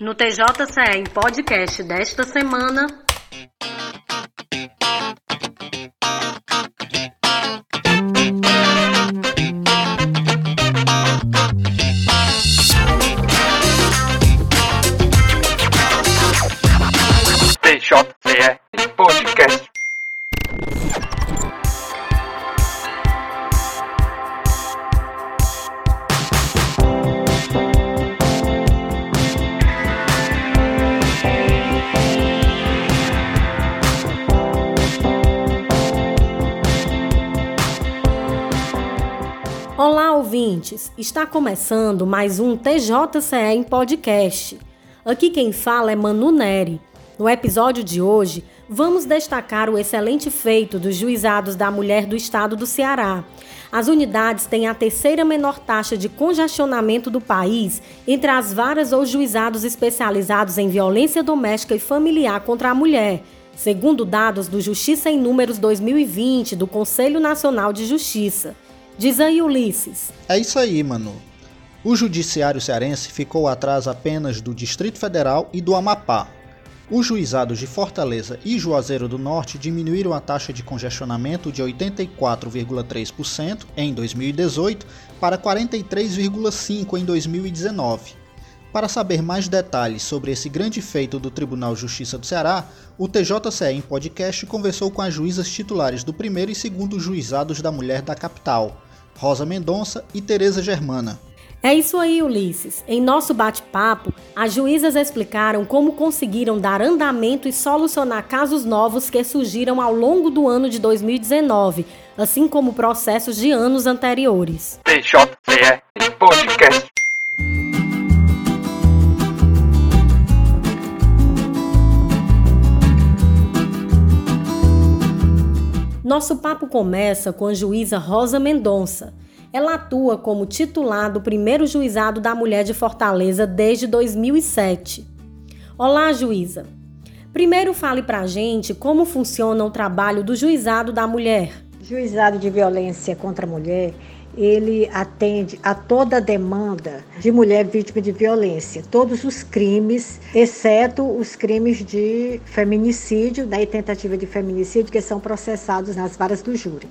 No TJCE em podcast desta semana. Está começando mais um TJCE em podcast. Aqui quem fala é Manu Neri. No episódio de hoje, vamos destacar o excelente feito dos juizados da mulher do estado do Ceará. As unidades têm a terceira menor taxa de congestionamento do país entre as varas ou juizados especializados em violência doméstica e familiar contra a mulher, segundo dados do Justiça em Números 2020 do Conselho Nacional de Justiça. Diz aí, Ulisses. É isso aí, Manu. O Judiciário Cearense ficou atrás apenas do Distrito Federal e do Amapá. Os juizados de Fortaleza e Juazeiro do Norte diminuíram a taxa de congestionamento de 84,3% em 2018 para 43,5% em 2019. Para saber mais detalhes sobre esse grande feito do Tribunal de Justiça do Ceará, o TJCE em podcast conversou com as juízas titulares do primeiro e segundo juizados da mulher da capital, Rosa Mendonça e Tereza Germana. É isso aí, Ulisses. Em nosso bate-papo, as juízas explicaram como conseguiram dar andamento e solucionar casos novos que surgiram ao longo do ano de 2019, assim como processos de anos anteriores. Podcast. Nosso papo começa com a juíza Rosa Mendonça. Ela atua como titular do primeiro juizado da mulher de Fortaleza desde 2007. Olá, juíza. Primeiro fale pra gente como funciona o trabalho do juizado da mulher. Juizado de violência contra a mulher, ele atende a toda a demanda de mulher vítima de violência, todos os crimes, exceto os crimes de feminicídio né, e tentativa de feminicídio que são processados nas varas do júri.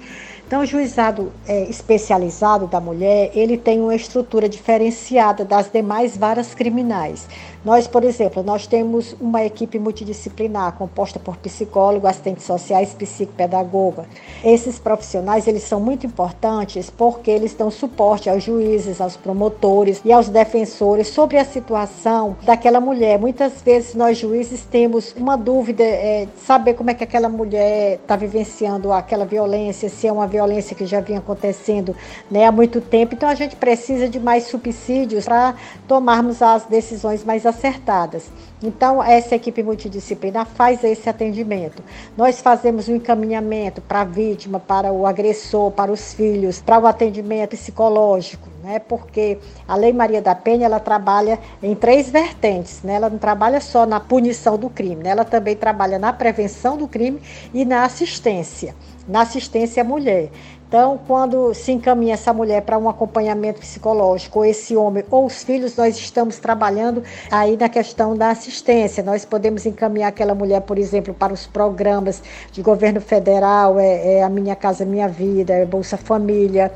Então, o juizado é, especializado da mulher, ele tem uma estrutura diferenciada das demais varas criminais. Nós, por exemplo, nós temos uma equipe multidisciplinar composta por psicólogos, assistentes sociais, psicopedagoga. Esses profissionais, eles são muito importantes porque eles dão suporte aos juízes, aos promotores e aos defensores sobre a situação daquela mulher. Muitas vezes nós juízes temos uma dúvida é, saber como é que aquela mulher está vivenciando aquela violência, se é uma violência que já vinha acontecendo né, há muito tempo. Então a gente precisa de mais subsídios para tomarmos as decisões mais acertadas. Então, essa equipe multidisciplinar faz esse atendimento. Nós fazemos um encaminhamento para a vítima, para o agressor, para os filhos, para o atendimento psicológico, né? Porque a Lei Maria da Penha, ela trabalha em três vertentes, né? Ela não trabalha só na punição do crime, né? ela também trabalha na prevenção do crime e na assistência, na assistência à mulher. Então, quando se encaminha essa mulher para um acompanhamento psicológico, ou esse homem ou os filhos, nós estamos trabalhando aí na questão da assistência. Nós podemos encaminhar aquela mulher, por exemplo, para os programas de governo federal, é, é a Minha Casa Minha Vida, é Bolsa Família,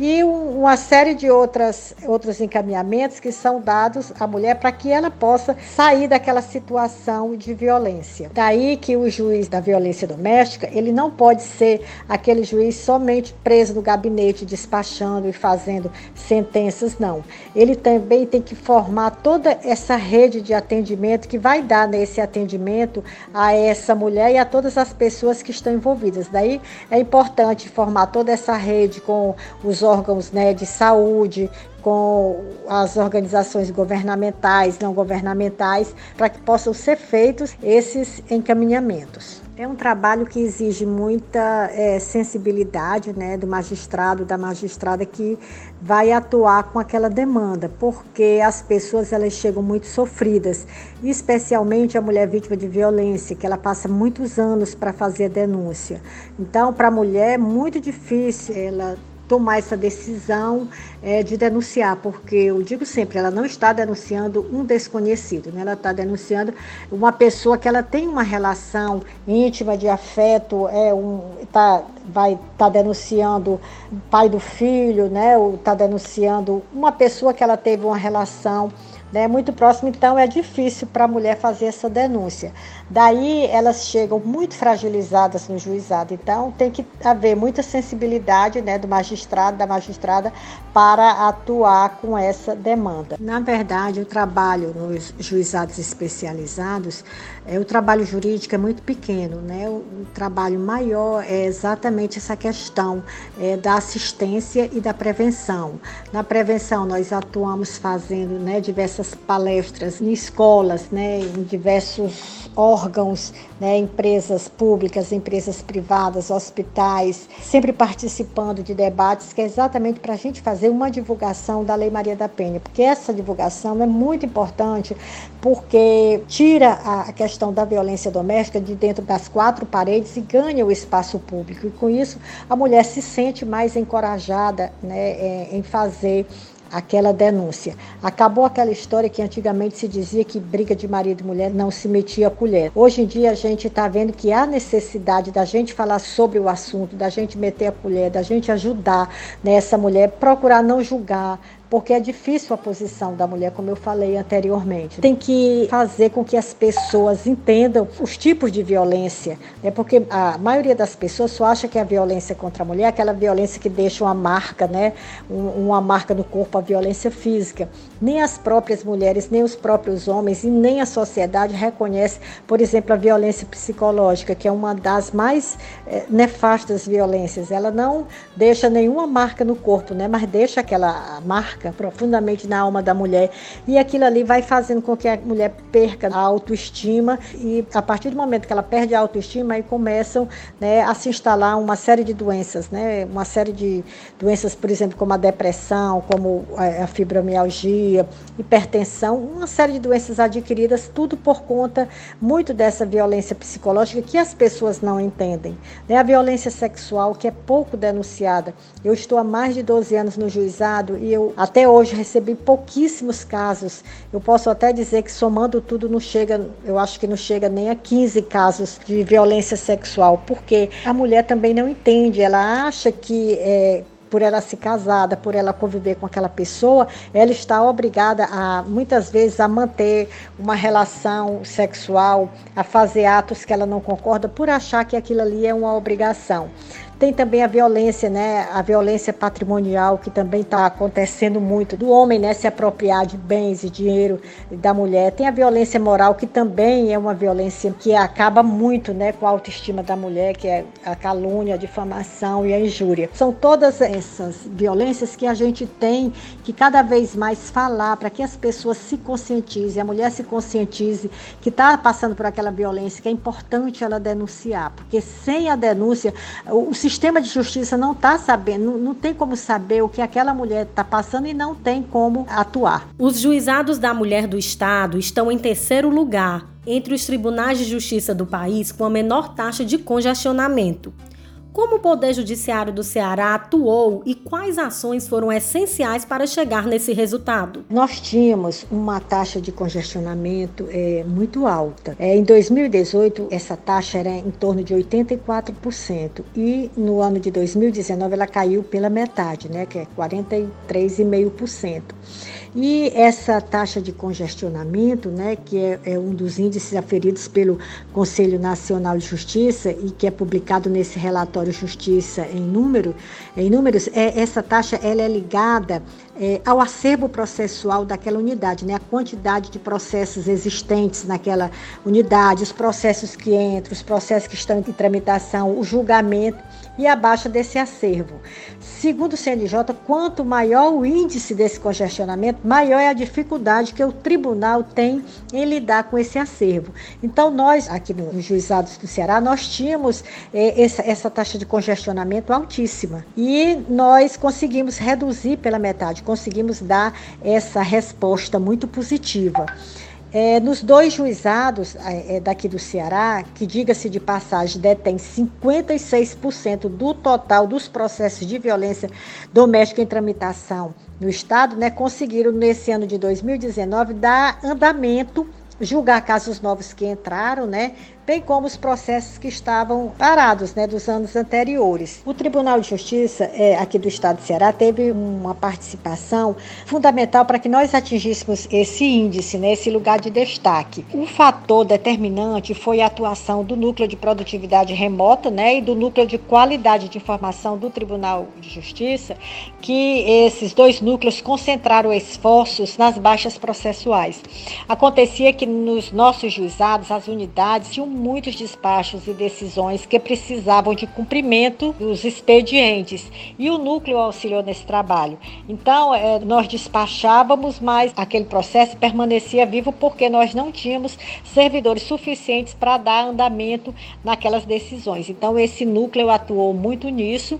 e uma série de outras, outros encaminhamentos que são dados à mulher para que ela possa sair daquela situação de violência. Daí que o juiz da violência doméstica, ele não pode ser aquele juiz somente preso no gabinete, despachando e fazendo sentenças, não. Ele também tem que formar toda essa rede de atendimento que vai dar nesse atendimento a essa mulher e a todas as pessoas que estão envolvidas. Daí é importante formar toda essa rede com os órgãos né, de saúde, com as organizações governamentais, não governamentais, para que possam ser feitos esses encaminhamentos. É um trabalho que exige muita é, sensibilidade né, do magistrado, da magistrada que vai atuar com aquela demanda, porque as pessoas elas chegam muito sofridas, especialmente a mulher vítima de violência, que ela passa muitos anos para fazer a denúncia. Então, para a mulher é muito difícil ela tomar essa decisão é, de denunciar, porque eu digo sempre, ela não está denunciando um desconhecido, né? ela está denunciando uma pessoa que ela tem uma relação íntima de afeto, é um, tá, vai estar tá denunciando pai do filho, né? ou está denunciando uma pessoa que ela teve uma relação né, muito próximo, então é difícil para a mulher fazer essa denúncia. Daí elas chegam muito fragilizadas no juizado, então tem que haver muita sensibilidade né, do magistrado, da magistrada, para atuar com essa demanda. Na verdade, o trabalho nos juizados especializados, é, o trabalho jurídico é muito pequeno, né? o, o trabalho maior é exatamente essa questão é, da assistência e da prevenção. Na prevenção, nós atuamos fazendo né, diversas essas palestras em escolas, né, em diversos órgãos, né, empresas públicas, empresas privadas, hospitais, sempre participando de debates, que é exatamente para a gente fazer uma divulgação da Lei Maria da Penha, porque essa divulgação é muito importante, porque tira a questão da violência doméstica de dentro das quatro paredes e ganha o espaço público. E com isso, a mulher se sente mais encorajada né, é, em fazer aquela denúncia. Acabou aquela história que antigamente se dizia que briga de marido e mulher não se metia a colher. Hoje em dia a gente está vendo que há necessidade da gente falar sobre o assunto, da gente meter a colher, da gente ajudar né, mulher, procurar não julgar, porque é difícil a posição da mulher, como eu falei anteriormente. Tem que fazer com que as pessoas entendam os tipos de violência, né? porque a maioria das pessoas só acha que a violência contra a mulher é aquela violência que deixa uma marca, né? uma marca no corpo, a violência física. Nem as próprias mulheres, nem os próprios homens e nem a sociedade reconhece, por exemplo, a violência psicológica, que é uma das mais é, nefastas violências. Ela não deixa nenhuma marca no corpo, né? mas deixa aquela marca profundamente na alma da mulher e aquilo ali vai fazendo com que a mulher perca a autoestima e a partir do momento que ela perde a autoestima aí começam né, a se instalar uma série de doenças, né, uma série de doenças, por exemplo, como a depressão, como a fibromialgia, hipertensão, uma série de doenças adquiridas, tudo por conta muito dessa violência psicológica que as pessoas não entendem. Né? A violência sexual que é pouco denunciada. Eu estou há mais de 12 anos no juizado e eu até hoje recebi pouquíssimos casos. Eu posso até dizer que somando tudo não chega, eu acho que não chega nem a 15 casos de violência sexual, porque a mulher também não entende, ela acha que é, por ela ser casada, por ela conviver com aquela pessoa, ela está obrigada a muitas vezes a manter uma relação sexual, a fazer atos que ela não concorda por achar que aquilo ali é uma obrigação. Tem também a violência, né? A violência patrimonial que também está acontecendo muito do homem, né? Se apropriar de bens e dinheiro da mulher. Tem a violência moral que também é uma violência que acaba muito, né? Com a autoestima da mulher, que é a calúnia, a difamação e a injúria. São todas essas violências que a gente tem que cada vez mais falar para que as pessoas se conscientizem, a mulher se conscientize que está passando por aquela violência, que é importante ela denunciar, porque sem a denúncia o, o sistema de justiça não está sabendo, não, não tem como saber o que aquela mulher está passando e não tem como atuar. Os juizados da mulher do Estado estão em terceiro lugar entre os tribunais de justiça do país com a menor taxa de congestionamento. Como o Poder Judiciário do Ceará atuou e quais ações foram essenciais para chegar nesse resultado? Nós tínhamos uma taxa de congestionamento é, muito alta. É, em 2018, essa taxa era em torno de 84% e no ano de 2019 ela caiu pela metade, né, que é 43,5%. E essa taxa de congestionamento, né, que é, é, um dos índices aferidos pelo Conselho Nacional de Justiça e que é publicado nesse relatório Justiça em, número, em números, é, essa taxa ela é ligada é, ao acervo processual daquela unidade, né, a quantidade de processos existentes naquela unidade, os processos que entram, os processos que estão em tramitação, o julgamento e a baixa desse acervo. Segundo o CNJ, quanto maior o índice desse congestionamento, maior é a dificuldade que o tribunal tem em lidar com esse acervo. Então, nós, aqui nos juizados do Ceará, nós tínhamos eh, essa, essa taxa de congestionamento altíssima e nós conseguimos reduzir pela metade, conseguimos dar essa resposta muito positiva. É, nos dois juizados é, é daqui do Ceará, que diga-se de passagem, detém 56% do total dos processos de violência doméstica em tramitação no Estado, né, conseguiram, nesse ano de 2019, dar andamento julgar casos novos que entraram, né, bem como os processos que estavam parados né, dos anos anteriores. O Tribunal de Justiça é, aqui do Estado de Ceará teve uma participação fundamental para que nós atingíssemos esse índice, né, esse lugar de destaque. Um fator determinante foi a atuação do Núcleo de Produtividade Remota né, e do Núcleo de Qualidade de Informação do Tribunal de Justiça, que esses dois núcleos concentraram esforços nas baixas processuais. Acontecia que nos nossos juizados, as unidades tinham muitos despachos e decisões que precisavam de cumprimento dos expedientes e o núcleo auxiliou nesse trabalho. Então, é, nós despachávamos, mas aquele processo permanecia vivo porque nós não tínhamos servidores suficientes para dar andamento naquelas decisões. Então, esse núcleo atuou muito nisso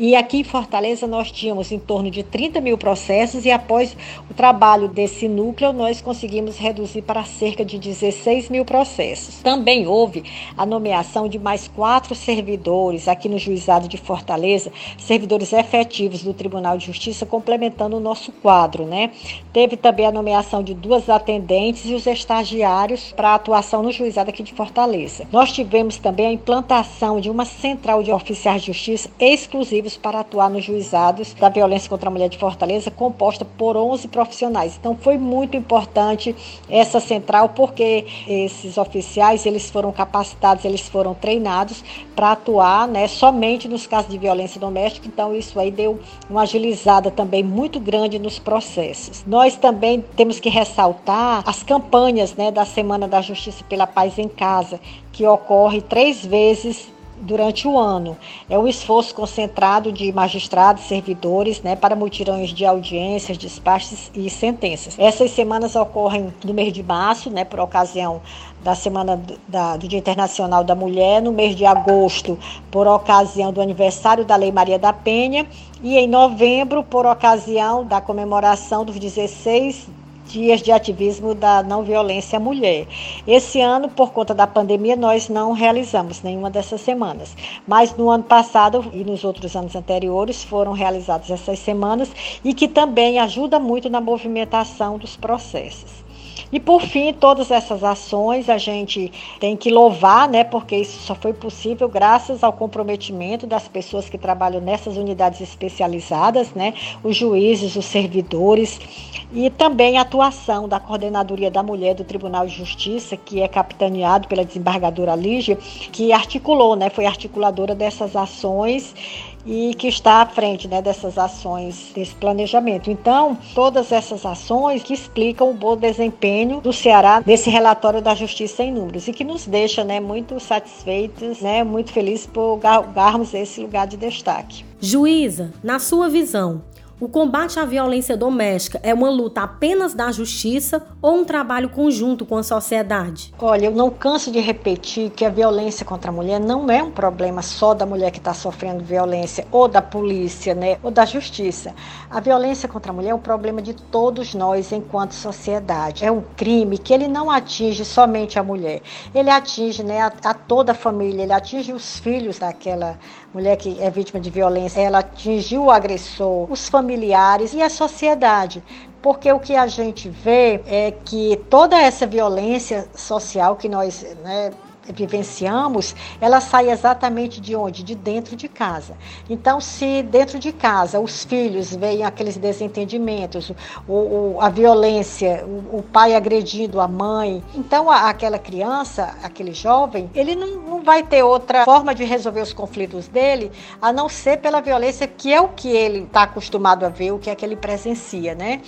e aqui em Fortaleza nós tínhamos em torno de 30 mil processos e após o trabalho desse núcleo nós conseguimos reduzir para cerca de 16 mil processos. Também houve a nomeação de mais quatro servidores aqui no Juizado de Fortaleza, servidores efetivos do Tribunal de Justiça, complementando o nosso quadro, né? Teve também a nomeação de duas atendentes e os estagiários para atuação no Juizado aqui de Fortaleza. Nós tivemos também a implantação de uma central de oficiais de justiça exclusiva para atuar nos juizados da violência contra a mulher de Fortaleza, composta por 11 profissionais. Então foi muito importante essa central porque esses oficiais, eles foram capacitados, eles foram treinados para atuar, né, somente nos casos de violência doméstica. Então isso aí deu uma agilizada também muito grande nos processos. Nós também temos que ressaltar as campanhas, né, da Semana da Justiça pela Paz em Casa, que ocorre três vezes durante o ano. É um esforço concentrado de magistrados, servidores, né, para mutirões de audiências, despachos e sentenças. Essas semanas ocorrem no mês de março, né, por ocasião da Semana da, do Dia Internacional da Mulher, no mês de agosto, por ocasião do aniversário da Lei Maria da Penha, e em novembro, por ocasião da comemoração dos 16 dias de ativismo da não violência à mulher. Esse ano, por conta da pandemia, nós não realizamos nenhuma dessas semanas, mas no ano passado e nos outros anos anteriores foram realizadas essas semanas e que também ajuda muito na movimentação dos processos. E por fim, todas essas ações a gente tem que louvar, né, porque isso só foi possível graças ao comprometimento das pessoas que trabalham nessas unidades especializadas, né, os juízes, os servidores e também a atuação da Coordenadoria da Mulher do Tribunal de Justiça, que é capitaneado pela desembargadora Lígia, que articulou, né, foi articuladora dessas ações e que está à frente né, dessas ações, desse planejamento. Então, todas essas ações que explicam o bom desempenho do Ceará nesse relatório da Justiça em Números e que nos deixa né, muito satisfeitos, né, muito felizes por ganharmos esse lugar de destaque. Juíza, na sua visão, o combate à violência doméstica é uma luta apenas da justiça ou um trabalho conjunto com a sociedade? Olha, eu não canso de repetir que a violência contra a mulher não é um problema só da mulher que está sofrendo violência, ou da polícia, né, ou da justiça. A violência contra a mulher é um problema de todos nós enquanto sociedade. É um crime que ele não atinge somente a mulher, ele atinge né, a, a toda a família, ele atinge os filhos daquela mulher que é vítima de violência, ela atingiu o agressor, os familiares e a sociedade. Porque o que a gente vê é que toda essa violência social que nós né, vivenciamos, ela sai exatamente de onde? De dentro de casa. Então, se dentro de casa os filhos veem aqueles desentendimentos, o, o a violência, o, o, pai agredindo a mãe, então a, aquela criança, aquele jovem, ele não, não vai ter outra forma de resolver os conflitos dele a não ser pela violência, que é o que ele está acostumado a ver, o que é que ele presencia, né?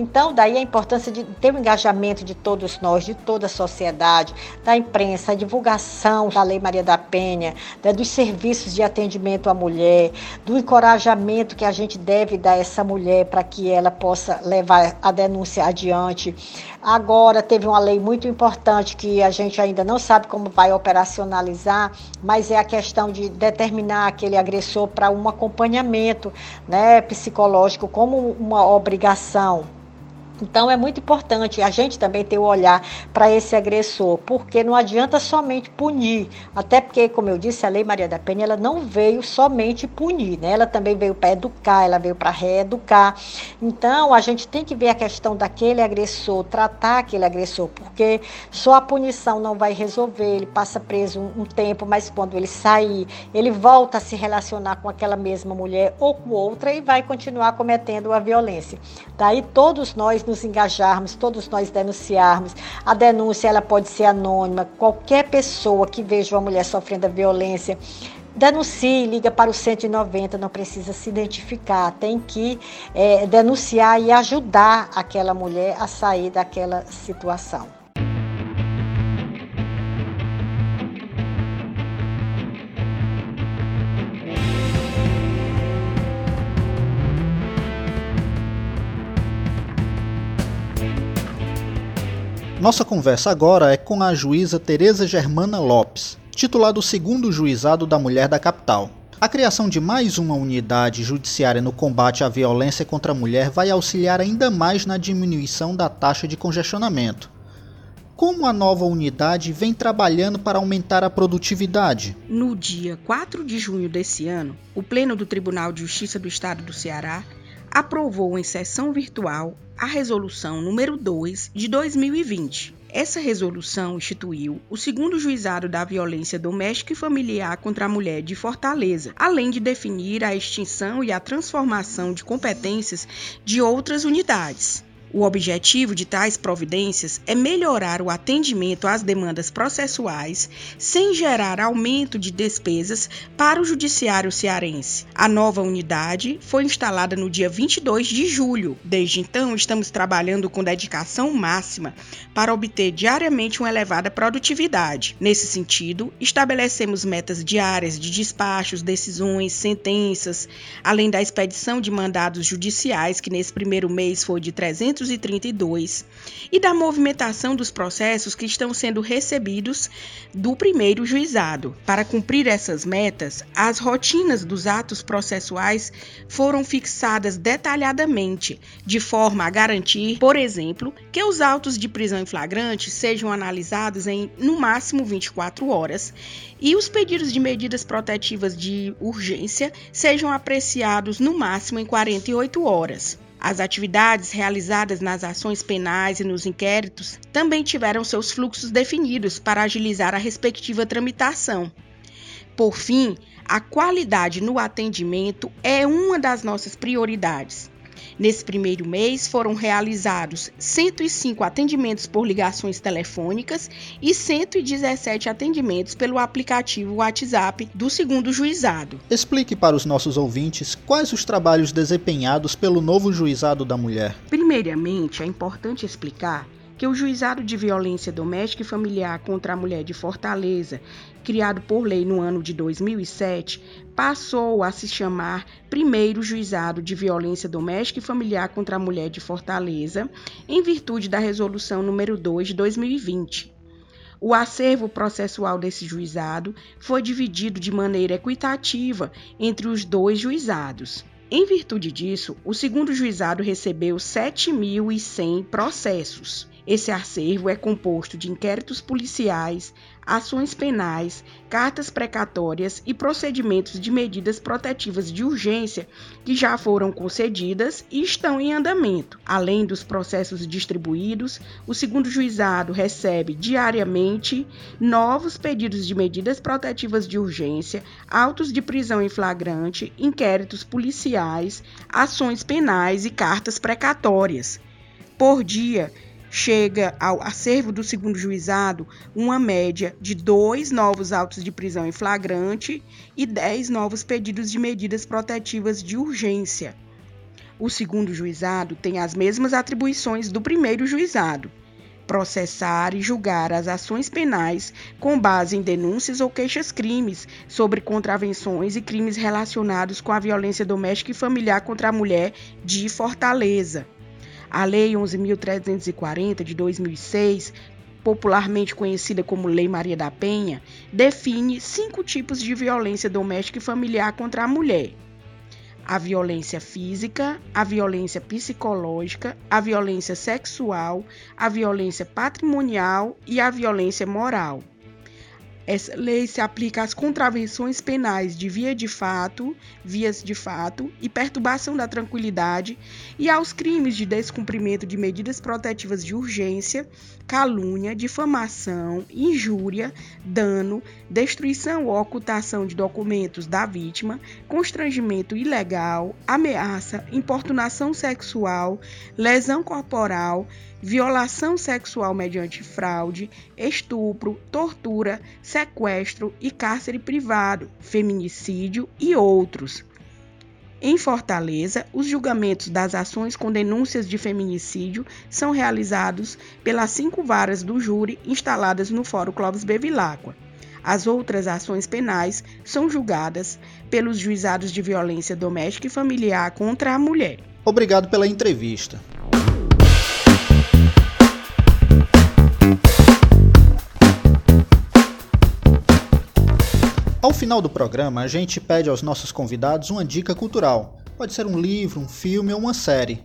Então, daí a importância de ter o engajamento de todos nós, de toda a sociedade, da imprensa, a divulgação da Lei Maria da Penha, né, dos serviços de atendimento à mulher, do encorajamento que a gente deve dar a essa mulher para que ela possa levar a denúncia adiante. Agora, teve uma lei muito importante que a gente ainda não sabe como vai operacionalizar, mas é a questão de determinar aquele agressor para um acompanhamento né, psicológico como uma obrigação. Então é muito importante a gente também ter o olhar para esse agressor, porque não adianta somente punir, até porque, como eu disse, a Lei Maria da Penha ela não veio somente punir, né? Ela também veio para educar, ela veio para reeducar. Então a gente tem que ver a questão daquele agressor, tratar aquele agressor, porque só a punição não vai resolver. Ele passa preso um, um tempo, mas quando ele sair, ele volta a se relacionar com aquela mesma mulher ou com outra e vai continuar cometendo a violência. Daí todos nós nos engajarmos, todos nós denunciarmos. A denúncia ela pode ser anônima. Qualquer pessoa que veja uma mulher sofrendo violência, denuncie, liga para o 190, não precisa se identificar, tem que é, denunciar e ajudar aquela mulher a sair daquela situação. Nossa conversa agora é com a juíza Tereza Germana Lopes, titulada o segundo juizado da mulher da capital. A criação de mais uma unidade judiciária no combate à violência contra a mulher vai auxiliar ainda mais na diminuição da taxa de congestionamento. Como a nova unidade vem trabalhando para aumentar a produtividade? No dia 4 de junho desse ano, o Pleno do Tribunal de Justiça do Estado do Ceará aprovou em sessão virtual a resolução número 2 de 2020. Essa resolução instituiu o segundo juizado da violência doméstica e familiar contra a mulher de Fortaleza, além de definir a extinção e a transformação de competências de outras unidades. O objetivo de tais providências é melhorar o atendimento às demandas processuais sem gerar aumento de despesas para o Judiciário cearense. A nova unidade foi instalada no dia 22 de julho. Desde então, estamos trabalhando com dedicação máxima para obter diariamente uma elevada produtividade. Nesse sentido, estabelecemos metas diárias de despachos, decisões, sentenças, além da expedição de mandados judiciais, que nesse primeiro mês foi de 300 232 e da movimentação dos processos que estão sendo recebidos do primeiro juizado. Para cumprir essas metas, as rotinas dos atos processuais foram fixadas detalhadamente, de forma a garantir, por exemplo, que os autos de prisão em flagrante sejam analisados em no máximo 24 horas e os pedidos de medidas protetivas de urgência sejam apreciados no máximo em 48 horas. As atividades realizadas nas ações penais e nos inquéritos também tiveram seus fluxos definidos para agilizar a respectiva tramitação. Por fim, a qualidade no atendimento é uma das nossas prioridades. Nesse primeiro mês foram realizados 105 atendimentos por ligações telefônicas e 117 atendimentos pelo aplicativo WhatsApp do segundo juizado. Explique para os nossos ouvintes quais os trabalhos desempenhados pelo novo juizado da mulher. Primeiramente, é importante explicar que o Juizado de Violência Doméstica e Familiar contra a Mulher de Fortaleza, criado por lei no ano de 2007, passou a se chamar Primeiro Juizado de Violência Doméstica e Familiar contra a Mulher de Fortaleza, em virtude da Resolução número 2 de 2020. O acervo processual desse juizado foi dividido de maneira equitativa entre os dois juizados. Em virtude disso, o segundo juizado recebeu 7.100 processos. Esse acervo é composto de inquéritos policiais, ações penais, cartas precatórias e procedimentos de medidas protetivas de urgência que já foram concedidas e estão em andamento. Além dos processos distribuídos, o segundo juizado recebe diariamente novos pedidos de medidas protetivas de urgência, autos de prisão em flagrante, inquéritos policiais, ações penais e cartas precatórias. Por dia, chega ao acervo do segundo juizado uma média de dois novos autos de prisão em flagrante e dez novos pedidos de medidas protetivas de urgência. O segundo juizado tem as mesmas atribuições do primeiro juizado: processar e julgar as ações penais com base em denúncias ou queixas-crimes sobre contravenções e crimes relacionados com a violência doméstica e familiar contra a mulher de Fortaleza. A Lei 11.340 de 2006, popularmente conhecida como Lei Maria da Penha, define cinco tipos de violência doméstica e familiar contra a mulher. a violência física, a violência psicológica, a violência sexual, a violência patrimonial e a violência moral. Essa lei se aplica às contravenções penais de via de fato, vias de fato e perturbação da tranquilidade e aos crimes de descumprimento de medidas protetivas de urgência, calúnia, difamação, injúria, dano, destruição ou ocultação de documentos da vítima, constrangimento ilegal, ameaça, importunação sexual, lesão corporal, violação sexual mediante fraude, estupro, tortura, sequestro e cárcere privado, feminicídio e outros. Em Fortaleza, os julgamentos das ações com denúncias de feminicídio são realizados pelas cinco varas do júri instaladas no Fórum Clóvis Bevilacqua. As outras ações penais são julgadas pelos juizados de violência doméstica e familiar contra a mulher. Obrigado pela entrevista. Ao final do programa, a gente pede aos nossos convidados uma dica cultural. Pode ser um livro, um filme ou uma série.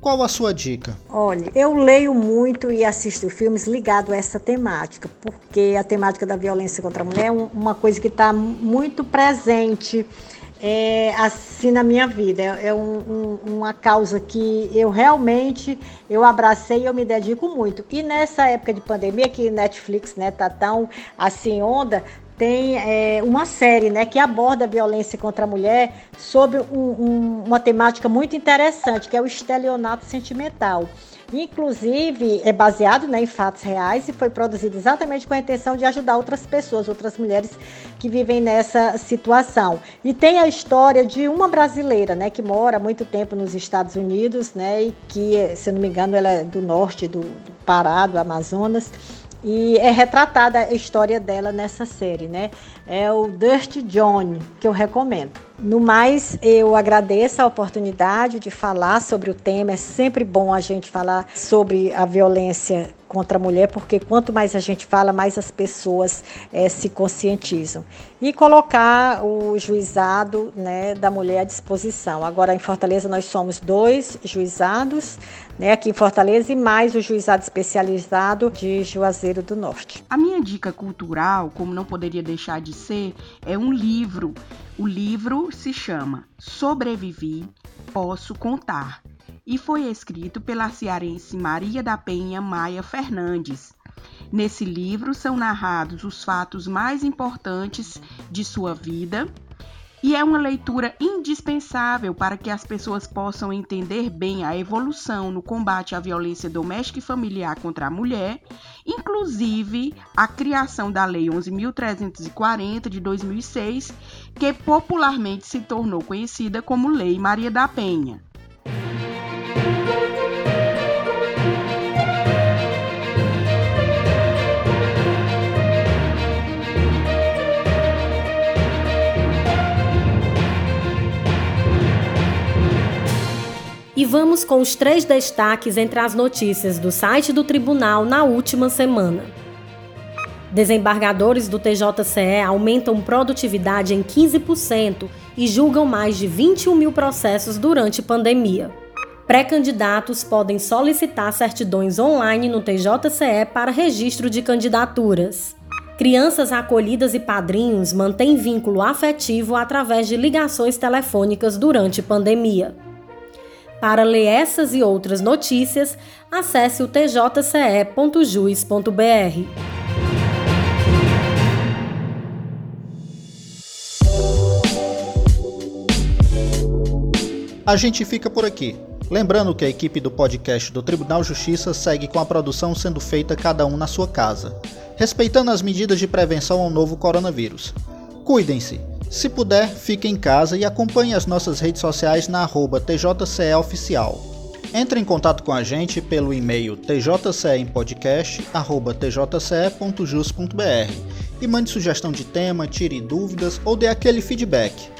Qual a sua dica? Olha, eu leio muito e assisto filmes ligados a essa temática, porque a temática da violência contra a mulher é uma coisa que está muito presente é, assim na minha vida. É, é um, um, uma causa que eu realmente eu abracei e eu me dedico muito. E nessa época de pandemia que Netflix né, tá tão assim onda, tem é, uma série né, que aborda a violência contra a mulher sobre um, um, uma temática muito interessante, que é o estelionato sentimental. Inclusive, é baseado né, em fatos reais e foi produzido exatamente com a intenção de ajudar outras pessoas, outras mulheres que vivem nessa situação. E tem a história de uma brasileira né, que mora há muito tempo nos Estados Unidos né, e que, se não me engano, ela é do norte do, do Pará, do Amazonas e é retratada a história dela nessa série, né? É o Dirty John, que eu recomendo. No mais, eu agradeço a oportunidade de falar sobre o tema. É sempre bom a gente falar sobre a violência contra a mulher, porque quanto mais a gente fala, mais as pessoas é, se conscientizam. E colocar o juizado né, da mulher à disposição. Agora, em Fortaleza, nós somos dois juizados, né, aqui em Fortaleza, e mais o juizado especializado de Juazeiro do Norte. A minha dica cultural, como não poderia deixar de ser, é um livro. O livro se chama Sobrevivi, Posso Contar e foi escrito pela cearense Maria da Penha Maia Fernandes. Nesse livro são narrados os fatos mais importantes de sua vida e é uma leitura indispensável para que as pessoas possam entender bem a evolução no combate à violência doméstica e familiar contra a mulher, inclusive a criação da Lei 11.340 de 2006, que popularmente se tornou conhecida como Lei Maria da Penha. E vamos com os três destaques entre as notícias do site do tribunal na última semana. Desembargadores do TJCE aumentam produtividade em 15% e julgam mais de 21 mil processos durante pandemia. Pré-candidatos podem solicitar certidões online no TJCE para registro de candidaturas. Crianças acolhidas e padrinhos mantêm vínculo afetivo através de ligações telefônicas durante pandemia. Para ler essas e outras notícias, acesse o tjce.juiz.br. A gente fica por aqui. Lembrando que a equipe do podcast do Tribunal Justiça segue com a produção sendo feita cada um na sua casa, respeitando as medidas de prevenção ao novo coronavírus. Cuidem-se! Se puder, fique em casa e acompanhe as nossas redes sociais na arroba TJCEOficial. Entre em contato com a gente pelo e-mail tjcempodcast.tjce.jus.br e mande sugestão de tema, tire dúvidas ou dê aquele feedback.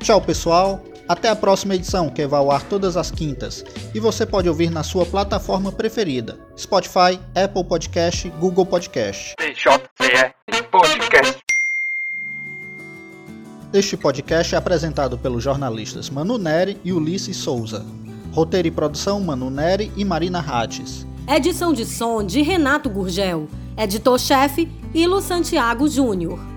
Tchau, pessoal! Até a próxima edição, que vai ao ar todas as quintas, e você pode ouvir na sua plataforma preferida: Spotify, Apple Podcast, Google Podcast. TJCE Podcast. Este podcast é apresentado pelos jornalistas Manu Neri e Ulisses Souza. Roteiro e produção Manu Neri e Marina Hattes. Edição de som de Renato Gurgel. Editor-chefe Ilo Santiago Júnior.